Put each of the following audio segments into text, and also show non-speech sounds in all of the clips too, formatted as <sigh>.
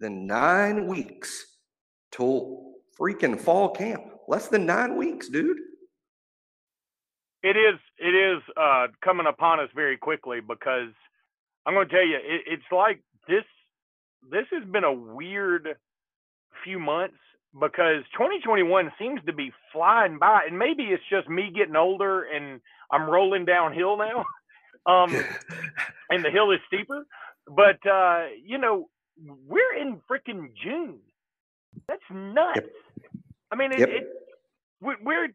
than nine weeks till freaking fall camp. Less than nine weeks, dude. It is. It is uh, coming upon us very quickly because I'm going to tell you, it, it's like this. This has been a weird few months because 2021 seems to be flying by, and maybe it's just me getting older and I'm rolling downhill now. <laughs> um, and the hill is steeper. But uh, you know, we're in freaking June. That's nuts. Yep. I mean, it, Yep. it we- we're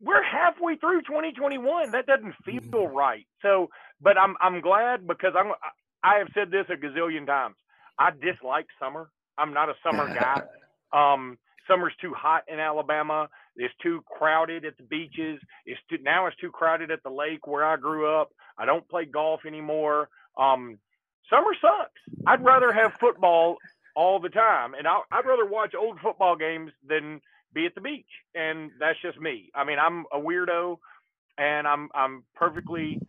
we're halfway through 2021. That doesn't feel right. So, but I'm I'm glad because I'm I have said this a gazillion times. I dislike summer. I'm not a summer <laughs> guy. Um, summer's too hot in Alabama. It's too crowded at the beaches. It's too, now it's too crowded at the lake where I grew up. I don't play golf anymore. Um, summer sucks. I'd rather have football all the time, and I, I'd rather watch old football games than be at the beach. And that's just me. I mean, I'm a weirdo, and I'm I'm perfectly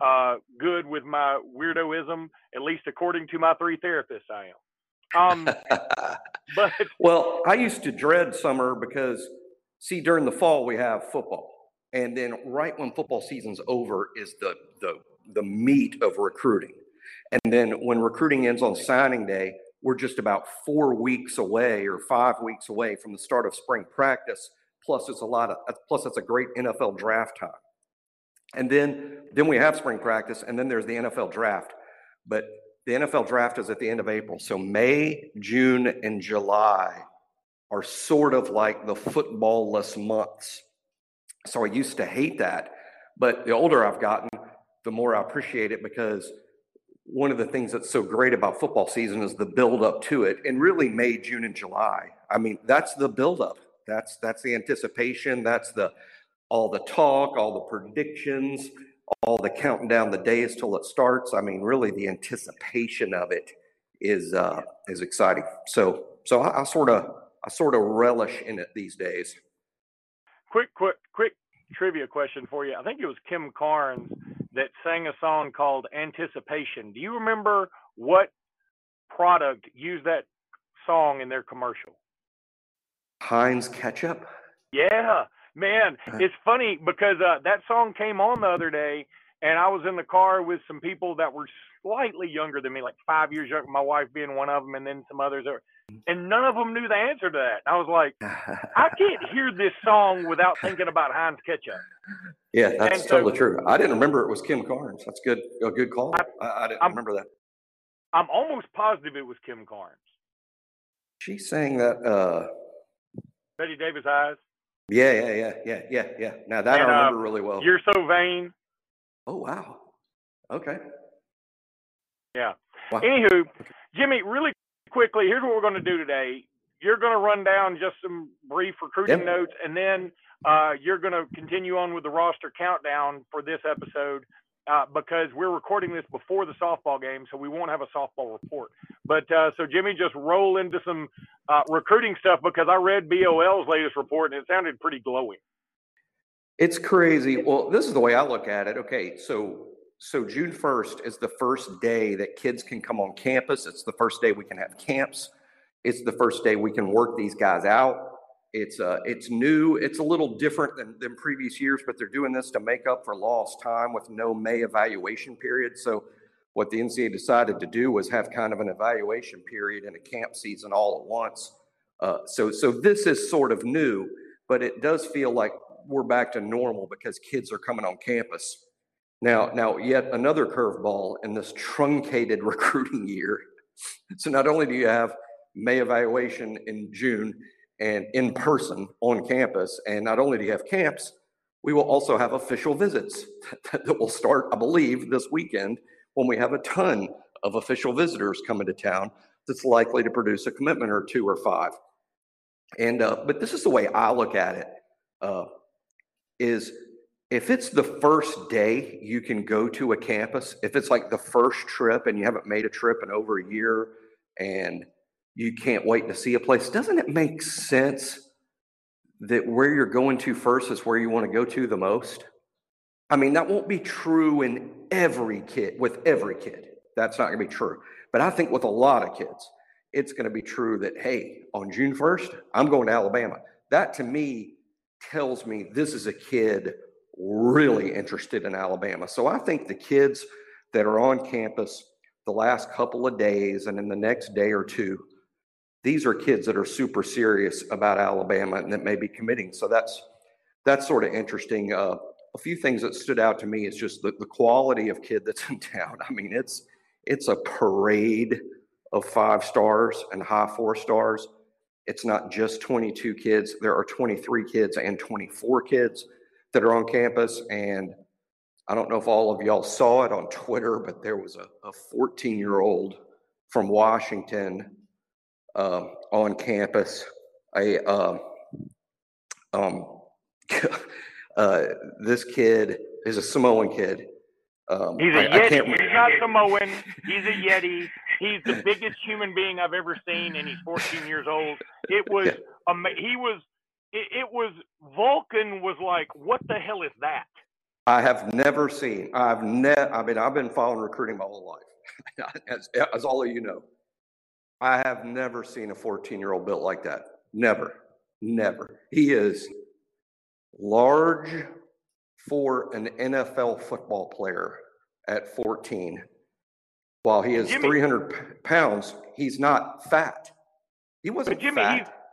uh, good with my weirdoism, at least according to my three therapists. I am. Um, <laughs> but well, I used to dread summer because, see, during the fall we have football, and then right when football season's over is the the the meat of recruiting, and then when recruiting ends on signing day, we're just about four weeks away or five weeks away from the start of spring practice. Plus, it's a lot of plus that's a great NFL draft time, and then then we have spring practice, and then there's the NFL draft, but the NFL draft is at the end of April. So May, June, and July are sort of like the football-less months. So I used to hate that. But the older I've gotten, the more I appreciate it because one of the things that's so great about football season is the build up to it. And really May, June, and July. I mean, that's the build up. That's that's the anticipation. That's the all the talk, all the predictions, all the counting down the days till it starts. I mean, really, the anticipation of it is uh, is exciting. So, so I, I sort of I sort of relish in it these days. quick, quick, quick trivia question for you. I think it was Kim Carnes that sang a song called Anticipation. Do you remember what product used that song in their commercial? Heinz ketchup. Yeah, man, Uh-huh. it's funny because uh, that song came on the other day, and I was in the car with some people that were slightly younger than me, like five years younger. My wife being one of them, and then some others. Are, and none of them knew the answer to that. I was like, <laughs> I can't hear this song without thinking about Heinz ketchup. yeah, that's And so- totally true. I didn't remember it was Kim Carnes. That's good. A good call. I, I didn't I'm- remember that. I'm almost positive it was Kim Carnes. She sang that. uh Bette Davis eyes. Yeah, yeah, yeah, yeah, yeah, yeah. Now that And, I uh, remember really well. You're so vain. Oh wow. Okay. Yeah. Wow. Anywho, Jimmy, really quickly, here's what we're going to do today. You're going to run down just some brief recruiting Yep. notes, and then uh, you're going to continue on with the roster countdown for this episode uh, because we're recording this before the softball game, so we won't have a softball report. But uh, so, Jimmy, just roll into some uh, recruiting stuff because I read BOL's latest report and it sounded pretty glowing. It's crazy. Well, this is the way I look at it. Okay, so so June 1st is the first day that kids can come on campus. It's the first day we can have camps. It's the first day we can work these guys out. It's uh it's new. It's a little different than, than previous years, but they're doing this to make up for lost time with no May evaluation period. So what the NCAA decided to do was have kind of an evaluation period and a camp season all at once. Uh, so so this is sort of new, but it does feel like we're back to normal because kids are coming on campus. Now, now yet another curveball in this truncated <laughs> recruiting year. So not only do you have May evaluation in June and in person on campus, and not only do you have camps, we will also have official visits <laughs> that will start, I believe, this weekend when we have a ton of official visitors coming to town. that's likely to produce a commitment or two or five. And uh, but this is the way I look at it: uh, is if it's the first day you can go to a campus, if it's like the first trip and you haven't made a trip in over a year, and you can't wait to see a place, doesn't it make sense that where you're going to first is where you want to go to the most? I mean, that won't be true in every kid, with every kid. That's not going to be true. But I think with a lot of kids, it's going to be true that, hey, on June 1st, I'm going to Alabama. That to me tells me this is a kid really interested in Alabama. So I think the kids that are on campus the last couple of days and in the next day or two, these are kids that are super serious about Alabama and that may be committing. So that's that's sort of interesting. Uh, a few things that stood out to me is just the, the quality of kid that's <laughs> in town. I mean, it's it's a parade of five stars and high four stars. It's not just 22 kids. There are 23 kids and 24 kids that are on campus. And I don't know if all of y'all saw it on Twitter, but there was a 14 year old from Washington uh, on campus. A um, um, <laughs> uh, this kid is a Samoan kid. Um, he's a I, Yeti. I he's not Samoan. He's a Yeti. He's the biggest human being I've ever seen, and he's 14 years old. It was um, he was it, it was Vulcan was like, what the hell is that? I have never seen. I've never. I mean, I've been following recruiting my whole life, <laughs> as, as all of you know. I have never seen a 14 year old built like that. Never, never. He is large for an NFL football player at 14. While he is Jimmy, 300 pounds, he's not fat. He wasn't Jimmy, fat.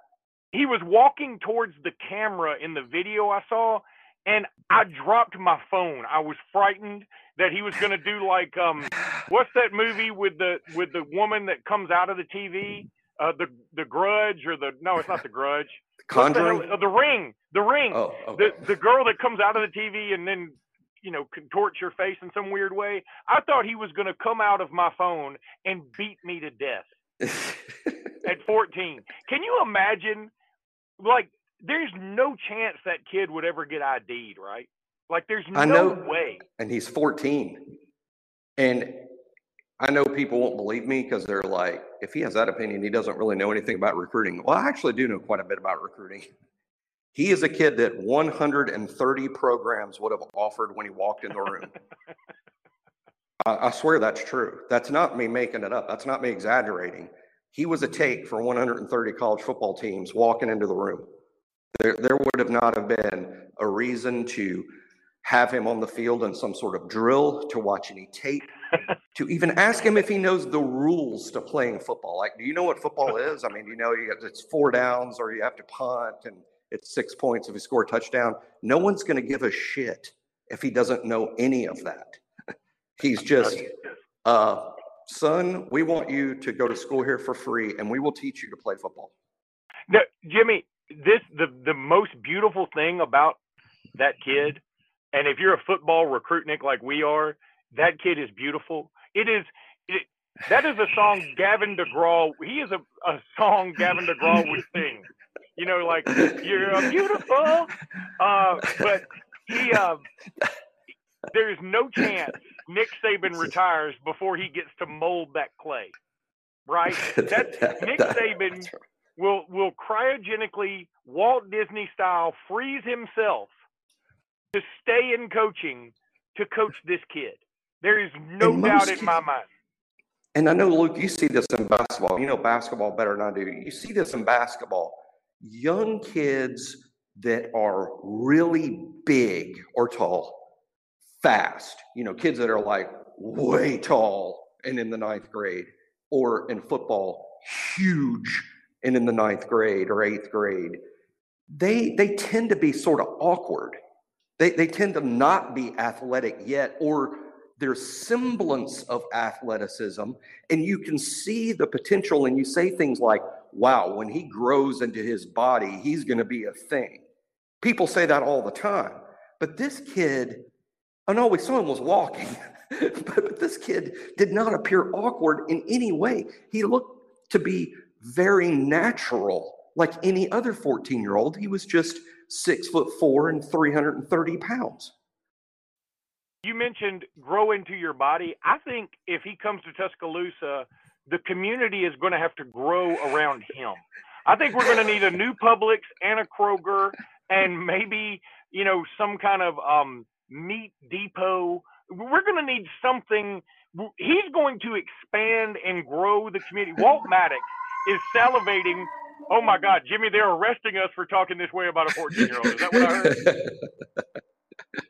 He was walking towards the camera in the video I saw, and I dropped my phone. I was frightened that he was going to do like um, what's that movie with the with the woman that comes out of the TV, uh, the the Grudge or the no, it's not the Grudge. <laughs> Conjuring. The, uh, the, Ring. The Ring. Oh, okay. The the girl that comes out of the TV and then you know contorts your face in some weird way. I thought he was going to come out of my phone and beat me to death <laughs> at 14. Can you imagine? Like, there's no chance that kid would ever get ID'd, right? Like, there's no I know, way. And he's 14. And I know people won't believe me because they're like, if he has that opinion, he doesn't really know anything about recruiting. Well, I actually do know quite a bit about recruiting. <laughs> He is a kid that 130 programs would have offered when he walked in the room. <laughs> I, I, swear that's true. That's not me making it up. That's not me exaggerating. He was a take for 130 college football teams walking into the room. There, there would have not have been a reason to have him on the field in some sort of drill, to watch any tape, <laughs> to even ask him if he knows the rules to playing football. Like, do you know what football is? I mean, you know, it's four downs or you have to punt and it's six points if you score a touchdown. No one's going to give a shit if he doesn't know any of that. <laughs> He's just, uh, son, we want you to go to school here for free and we will teach you to play football. Now, Jimmy, this the the most beautiful thing about that kid, and if you're a football recruitnik like we are, that kid is beautiful. It is. It, that is a song Gavin DeGraw. He is a, a song Gavin DeGraw would sing. You know, like you're beautiful. Uh, but he, uh, there's no chance Nick Saban retires before he gets to mold that clay. Right? <laughs> That, Nick Saban will will cryogenically Walt Disney style freeze himself to stay in coaching to coach this kid. There is no doubt in my mind. And I know, Luke, you see this in basketball. You know basketball better than I do. You see this in basketball. Young kids that are really big or tall, fast, you know, kids that are like way tall and in the ninth grade, or in football, huge and in the ninth grade or eighth grade, they, they tend to be sort of awkward. They, they tend to not be athletic yet, or their semblance of athleticism, and you can see the potential, and you say things like, wow, when he grows into his body, he's going to be a thing. People say that all the time. But this kid, I know we saw him was walking, <laughs> but, but this kid did not appear awkward in any way. He looked to be very natural, like any other 14 year old. He was just six foot four and 330 pounds. You mentioned grow into your body. I think if he comes to Tuscaloosa, the community is going to have to grow around him. I think we're going to need a new Publix and a Kroger and maybe, you know, some kind of um, meat depot. We're going to need something. He's going to expand and grow the community. Walt <laughs> Maddox is salivating. Oh my God, Jimmy, they're arresting us for talking this way about a 14 year old. Is that what I heard?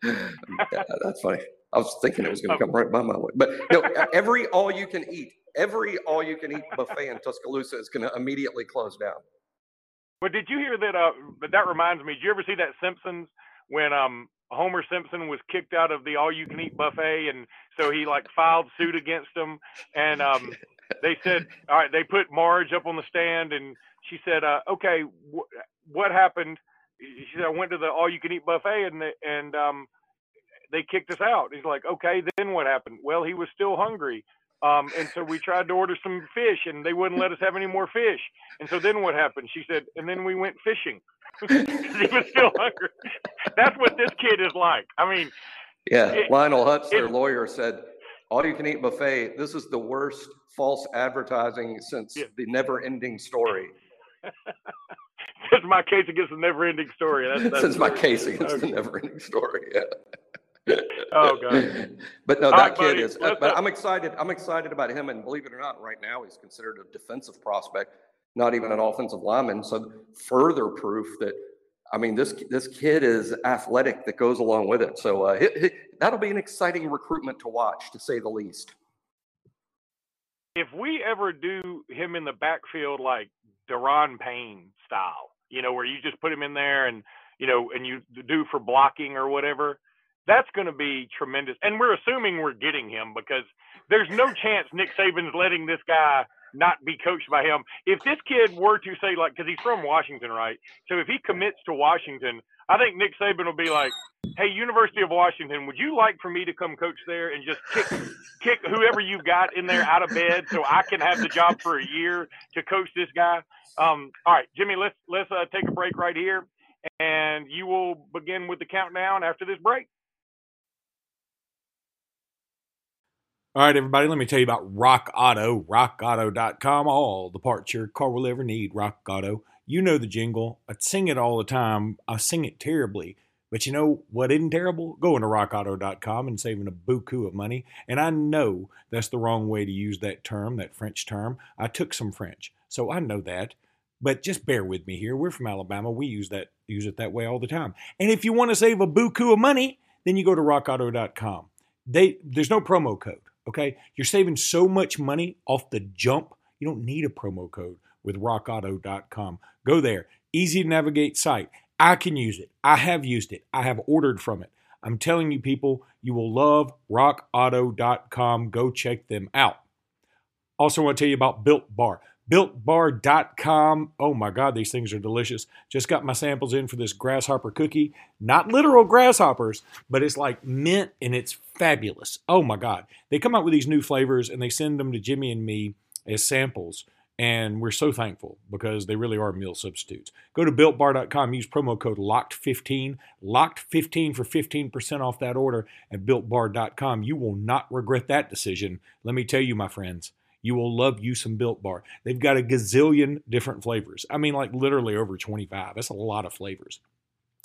<laughs> yeah, that's funny. I was thinking it was going to come right by my way, but no, every all you can eat, every all you can eat buffet in Tuscaloosa is going to immediately close down. But did you hear that? Uh, that reminds me. Did you ever see that Simpsons when um Homer Simpson was kicked out of the all you can eat buffet, and so he like filed suit against them, and um they said, all right, they put Marge up on the stand, and she said, uh, okay, wh- what happened? she said I went to the all you can eat buffet and they, and um they kicked us out. He's like, okay, then what happened? Well, he was still hungry. Um, and so we tried to order some fish and they wouldn't let us have any more fish. And so then what happened? She said, and then we went fishing <laughs> he was still <laughs> hungry. That's what this kid is like. I mean, yeah, it, Lionel Hutz, their lawyer, said, all you can eat buffet, this is the worst false advertising since yeah. the never ending story. <laughs> Since my case against the never-ending story. That's, that's Since my case against okay. the never-ending story. Yeah. <laughs> oh god. But no, that right, kid buddy. is. But I'm excited. I'm excited about him, and believe it or not, right now he's considered a defensive prospect, not even an offensive lineman. So further proof that. I mean, this this kid is athletic that goes along with it. So uh, it, it, that'll be an exciting recruitment to watch, to say the least. If we ever do him in the backfield like Daron Payne style, you know, where you just put him in there and, you know, and you do for blocking or whatever, that's going to be tremendous. And we're assuming we're getting him because there's no chance Nick Saban's letting this guy not be coached by him. If this kid were to say, like, because he's from Washington, right? So if he commits to Washington, I think Nick Saban will be like, "Hey, University of Washington, would you like for me to come coach there and just kick kick whoever you got in there out of bed so I can have the job for a year to coach this guy?" Um, all right, Jimmy, let's let's uh, take a break right here, and you will begin with the countdown after this break. All right, everybody, let me tell you about Rock Auto, rockauto.com. All the parts your car will ever need, Rock Auto. You know the jingle. I sing it all the time. I sing it terribly. But you know what isn't terrible? Going to rockauto.com and saving a buku of money. And I know that's the wrong way to use that term, that French term. I took some French, so I know that. But just bear with me here. We're from Alabama. We use that use it that way all the time. And if you want to save a buku of money, then you go to rockauto.com. They there's no promo code, okay? You're saving so much money off the jump. You don't need a promo code with rockauto.com. Go there. Easy to navigate site. I can use it. I have used it. I have ordered from it. I'm telling you people, you will love rockauto.com. Go check them out. Also want to tell you about Built Bar builtbar.com. Oh my God, these things are delicious. Just got my samples in for this grasshopper cookie. Not literal grasshoppers, but it's like mint and it's fabulous. Oh my God. They come out with these new flavors and they send them to Jimmy and me as samples. And we're so thankful because they really are meal substitutes. Go to builtbar.com, use promo code LOCKED15, LOCKED15 for 15% off that order at builtbar.com. You will not regret that decision. Let me tell you, my friends. You will love you some Built Bar. They've got a gazillion different flavors. I mean, like literally over 25. That's a lot of flavors.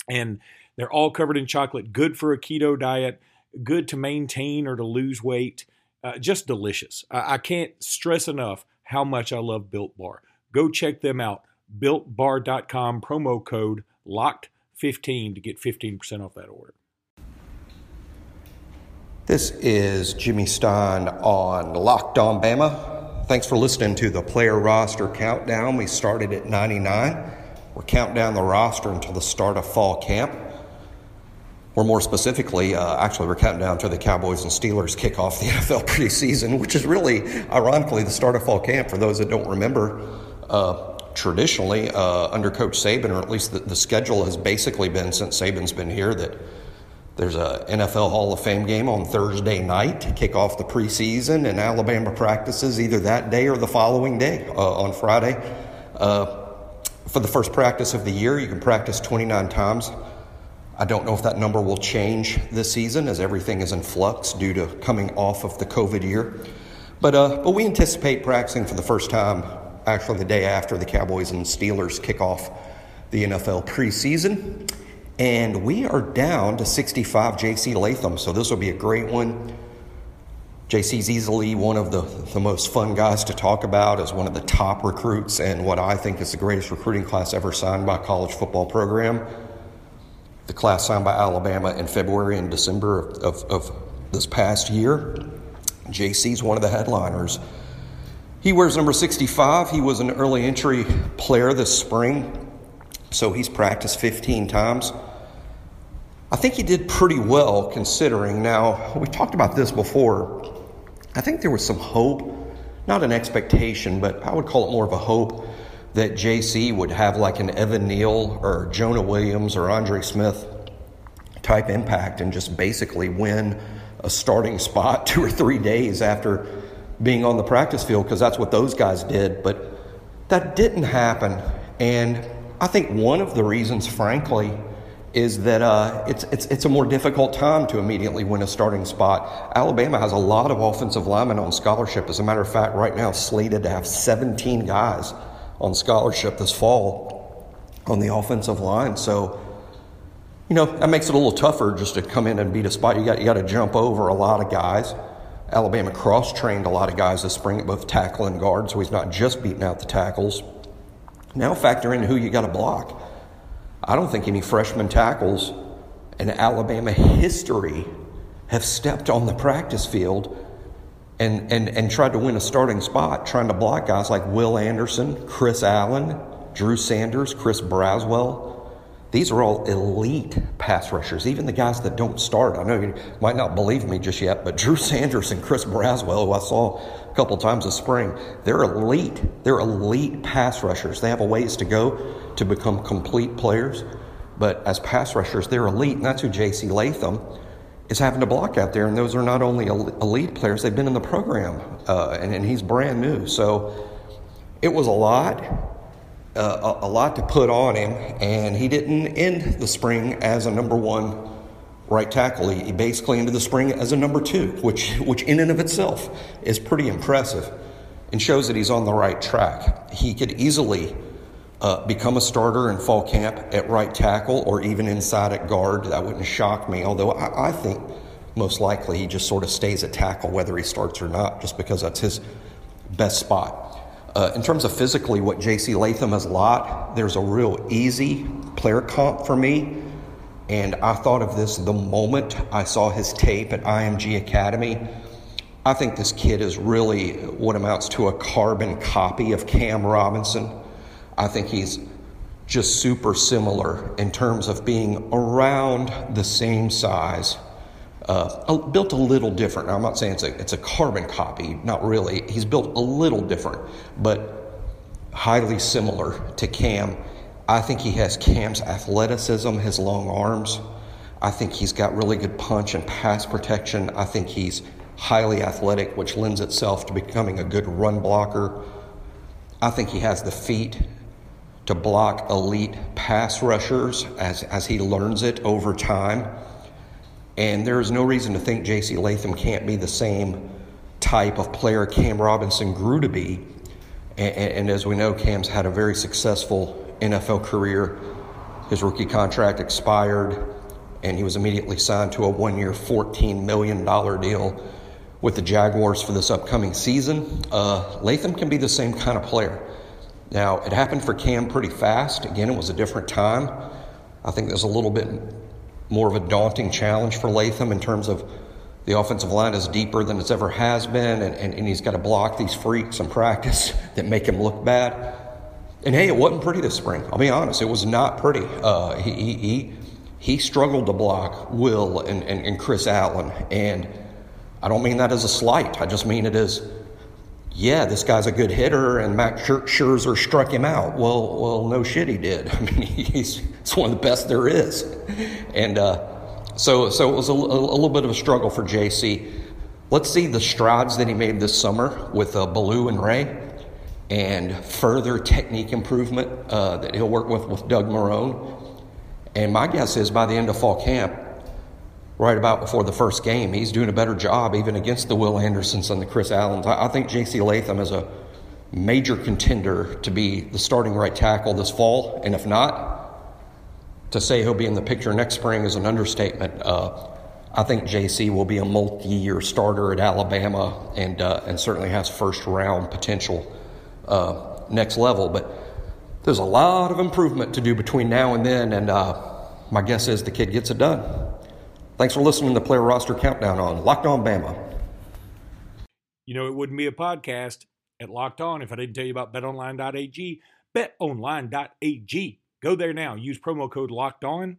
And they're all covered in chocolate, good for a keto diet, good to maintain or to lose weight. Uh, just delicious. I-, I can't stress enough how much I love Built Bar. Go check them out. BuiltBar.com, promo code LOCKED15 to get 15% off that order. This is Jimmy Stein on Locked On Bama. Thanks for listening to the player roster countdown. We started at 99. We're counting down the roster until the start of fall camp. Or more specifically, uh, actually, we're counting down to the Cowboys and Steelers kick off the NFL preseason, which is really, ironically, the start of fall camp. For those that don't remember, uh, traditionally, uh, under Coach Saban, or at least the, the schedule has basically been since Saban's been here, that There's a NFL Hall of Fame game on Thursday night to kick off the preseason, and Alabama practices either that day or the following day uh, on Friday. Uh, for the first practice of the year, you can practice 29 times. I don't know if that number will change this season as everything is in flux due to coming off of the COVID year. But, uh, but we anticipate practicing for the first time actually the day after the Cowboys and Steelers kick off the NFL preseason. And we are down to 65 JC Latham, so this will be a great one. JC's easily one of the, the most fun guys to talk about as one of the top recruits and what I think is the greatest recruiting class ever signed by a college football program. The class signed by Alabama in February and December of, of, of this past year. JC's one of the headliners. He wears number 65. He was an early entry player this spring, so he's practiced 15 times. I think he did pretty well considering. Now, we talked about this before. I think there was some hope, not an expectation, but I would call it more of a hope that JC would have like an Evan Neal or Jonah Williams or Andre Smith type impact and just basically win a starting spot <laughs> two or three days after being on the practice field because that's what those guys did. But that didn't happen. And I think one of the reasons, frankly, is that uh, it's, it's, it's a more difficult time to immediately win a starting spot. Alabama has a lot of offensive linemen on scholarship. As a matter of fact, right now, slated to have 17 guys on scholarship this fall on the offensive line. So, you know, that makes it a little tougher just to come in and beat a spot. You got, you got to jump over a lot of guys. Alabama cross trained a lot of guys this spring at both tackle and guard, so he's not just beating out the tackles. Now factor in who you got to block. I don't think any freshman tackles in Alabama history have stepped on the practice field and, and, and tried to win a starting spot, trying to block guys like Will Anderson, Chris Allen, Drew Sanders, Chris Braswell. These are all elite pass rushers, even the guys that don't start. I know you might not believe me just yet, but Drew Sanders and Chris Braswell, who I saw a couple times this spring, they're elite. They're elite pass rushers. They have a ways to go to become complete players, but as pass rushers, they're elite, and that's who J.C. Latham is having to block out there. And those are not only elite players, they've been in the program, uh, and, and he's brand new. So it was a lot uh, a, lot to put on him, and he didn't end the spring as a number one right tackle. He, he basically ended the spring as a number two, which, which in and of itself is pretty impressive and shows that he's on the right track. He could easily uh, become a starter in fall camp at right tackle or even inside at guard. That wouldn't shock me, although I, I think most likely he just sort of stays at tackle whether he starts or not, just because that's his best spot. Uh, in terms of physically, what JC Latham has lot, there's a real easy player comp for me. And I thought of this the moment I saw his tape at IMG Academy. I think this kid is really what amounts to a carbon copy of Cam Robinson. I think he's just super similar in terms of being around the same size uh, built a little different. Now, I'm not saying it's a, it's a carbon copy, not really. He's built a little different, but highly similar to Cam. I think he has Cam's athleticism, his long arms. I think he's got really good punch and pass protection. I think he's highly athletic, which lends itself to becoming a good run blocker. I think he has the feet to block elite pass rushers as, as he learns it over time. And there is no reason to think J.C. Latham can't be the same type of player Cam Robinson grew to be. And, and, as we know, Cam's had a very successful NFL career. His rookie contract expired, and he was immediately signed to a one year, $14 million deal with the Jaguars for this upcoming season. Uh, Latham can be the same kind of player. Now, it happened for Cam pretty fast. Again, it was a different time. I think there's a little bit more of a daunting challenge for Latham in terms of the offensive line is deeper than it's ever has been, and, and, and he's got to block these freaks in practice <laughs> that make him look bad. And hey, it wasn't pretty this spring. I'll be honest, it was not pretty. Uh, he, he, he struggled to block Will and, and, and Chris Allen, and I don't mean that as a slight. I just mean it as yeah, this guy's a good hitter, and Max Scherzer struck him out. Well, well, no shit, he did. <laughs> I mean, he's, he's one of the best there is. And uh, so, so it was a, a, little bit of a struggle for JC. Let's see the strides that he made this summer with uh, Ballou and Rhea, and further technique improvement uh, that he'll work with with Doug Marrone. And my guess is by the end of fall camp, right about before the first game, he's doing a better job even against the Will Andersons and the Chris Allens. I think JC Latham is a major contender to be the starting right tackle this fall, and if not, to say he'll be in the picture next spring is an understatement. Uh, I think JC will be a multi-year starter at Alabama, and uh, and certainly has first round potential uh, next level. But there's a lot of improvement to do between now and then, and uh, my guess is the kid gets it done. Thanks for listening to Player Roster Countdown on Locked On Bama. You know, it wouldn't be a podcast at Locked On if I didn't tell you about betonline.ag. Betonline.ag. Go there now. Use promo code Locked On.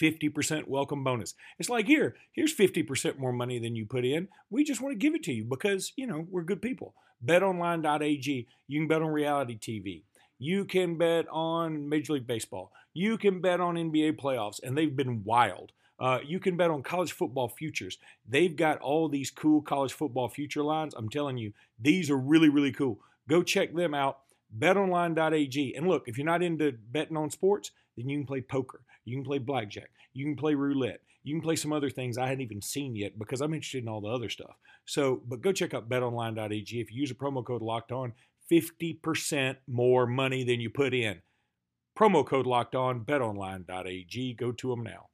50% welcome bonus. It's like here, here's 50% more money than you put in. We just want to give it to you because, you know, we're good people. BetOnline.ag. You can bet on reality TV. You can bet on Major League Baseball. You can bet on NBA playoffs, and they've been wild. Uh, you can bet on college football futures. They've got all these cool college football future lines. I'm telling you, these are really, really cool. Go check them out. BetOnline.ag. And look, if you're not into betting on sports, then you can play poker. You can play blackjack. You can play roulette. You can play some other things I hadn't even seen yet because I'm interested in all the other stuff. So, but go check out betonline.ag. If you use a promo code locked on, 50% more money than you put in. Promo code locked on, betonline.ag. Go to them now.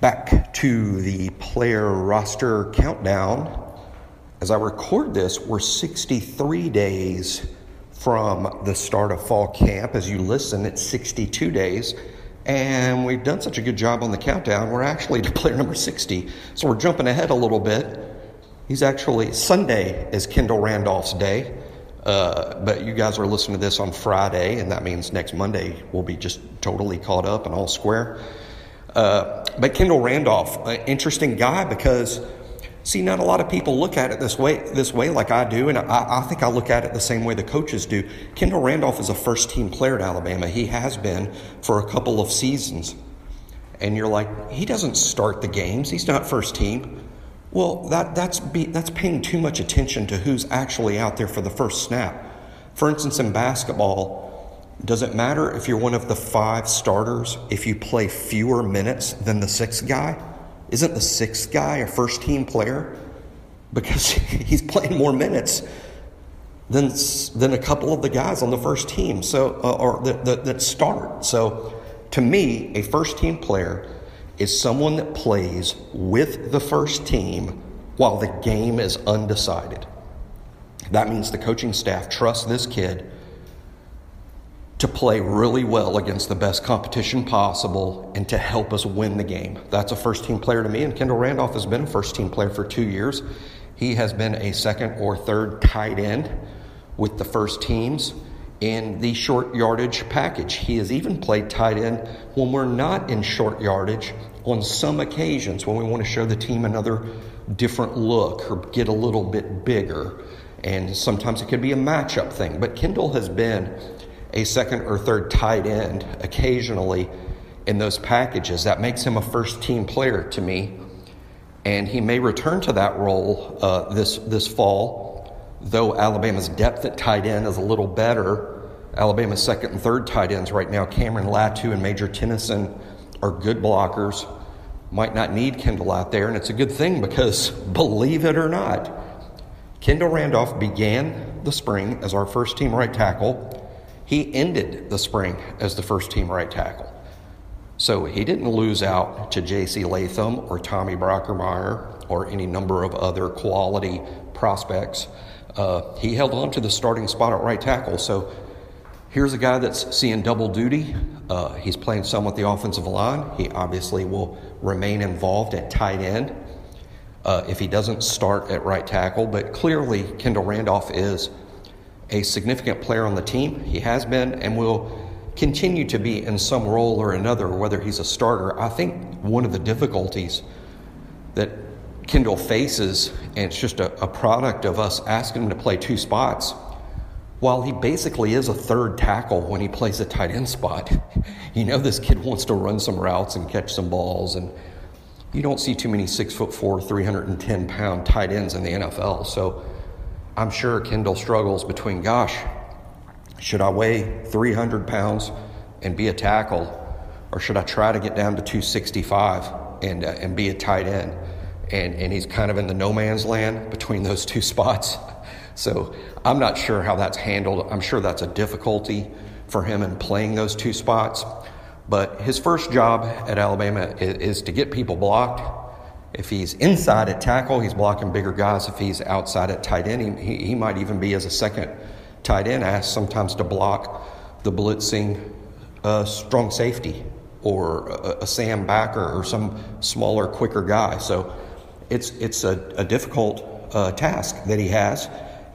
Back to the player roster countdown. As I record this, we're 63 days from the start of fall camp. As you listen, it's 62 days. And we've done such a good job on the countdown, we're actually <laughs> to player number 60. So we're jumping ahead a little bit. He's actually, Sunday is Kendall Randolph's day. Uh, but you guys are listening to this on Friday, and that means next Monday we'll be just totally caught up and all square. Uh, but Kendall Randolph, an interesting guy because, see, not a lot of people look at it this way, this way like I do, and I, I think I look at it the same way the coaches do. Kendall Randolph is a first team player at Alabama. He has been for a couple of seasons. And you're like, he doesn't start the games, he's not first team. Well, that, that's, be, that's paying too much attention to who's actually out there for the first snap. For instance, in basketball, does it matter if you're one of the five starters if you play fewer minutes than the sixth guy? Isn't the sixth guy a first team player? Because <laughs> he's playing more minutes than, than a couple of the guys on the first team so, uh, or that, that, that start. So to me, a first team player is someone that plays with the first team while the game is undecided. That means the coaching staff trusts this kid to play really well against the best competition possible and to help us win the game. That's a first team player to me, and Kendall Randolph has been a first team player for two years. He has been a second or third tight end with the first teams in the short yardage package. He has even played tight end when we're not in short yardage on some occasions when we want to show the team another different look or get a little bit bigger. And sometimes it could be a matchup thing. But Kendall has been a second or third tight end occasionally in those packages. That makes him a first team player to me. And he may return to that role uh, this, this fall, though Alabama's depth at tight end is a little better. Alabama's second and third tight ends right now, Cameron Latu and Major Tennison, are good blockers. Might not need Kendall out there, and it's a good thing because, <laughs> believe it or not, Kendall Randolph began the spring as our first team right tackle. He ended the spring as the first team right tackle. So he didn't lose out to J.C. Latham or Tommy Brockermeyer or any number of other quality prospects. Uh, he held on to the starting spot at right tackle. So here's a guy that's seeing double duty. Uh, he's playing some with the offensive line. He obviously will remain involved at tight end uh, if he doesn't start at right tackle. But clearly, Kendall Randolph is a significant player on the team. He has been and will continue to be in some role or another, whether he's a starter. I think one of the difficulties that Kendall faces, and it's just a, a product of us asking him to play two spots, while he basically is a third tackle when he plays a tight end spot, <laughs> you know this kid wants to run some routes and catch some balls and you don't see too many six foot four, 310 pound tight ends in the NFL. So I'm sure Kendall struggles between, gosh, should I weigh 300 pounds and be a tackle, or should I try to get down to 265 and, uh, and be a tight end? And, and he's kind of in the no man's land between those two <laughs> spots. So I'm not sure how that's handled. I'm sure that's a difficulty for him in playing those two spots. But his first job at Alabama is, is, to get people blocked. If he's inside at tackle, he's blocking bigger guys. If he's outside at tight end, he, he might even be as a second tight end asked sometimes to block the blitzing uh, strong safety or a, a, Sam Backer or some smaller, quicker guy. So it's it's a, a difficult uh, task that he has,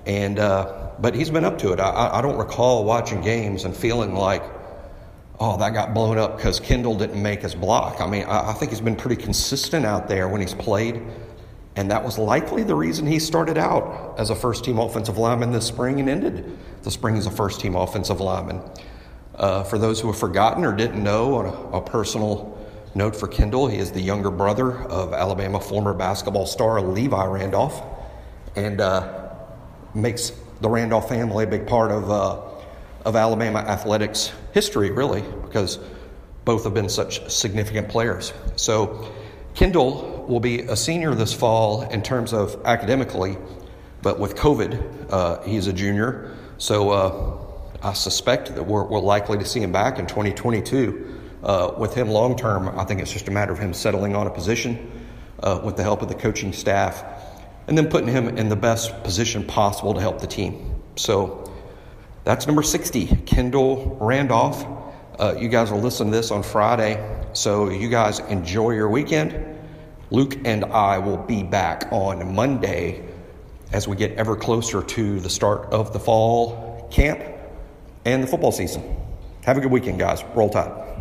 and uh, but he's been up to it. I, I don't recall watching games and feeling like oh, that got blown up because Kendall didn't make his block. I mean, I, I, think he's been pretty consistent out there when he's played. And that was likely the reason he started out as a first team offensive lineman this spring and ended the spring as a first team offensive lineman. Uh, for those who have forgotten or didn't know, on a, a, personal note for Kendall, he is the younger brother of Alabama former basketball star Levi Randolph and uh, makes the Randolph family a big part of. Uh, of Alabama athletics history, really, because both have been such significant players. So, Kendall will be a senior this fall in terms of academically, but with COVID, uh, he's a junior. So, uh, I suspect that we're, we're, likely to see him back in 2022. Uh, with him long term, I think it's just a matter of him settling on a position uh, with the help of the coaching staff and then putting him in the best position possible to help the team. So, that's number 60, Kendall Randolph. Uh, you guys will listen to this on Friday, so you guys enjoy your weekend. Luke and I will be back on Monday as we get ever closer to the start of the fall camp and the football season. Have a good weekend, guys. Roll Tide.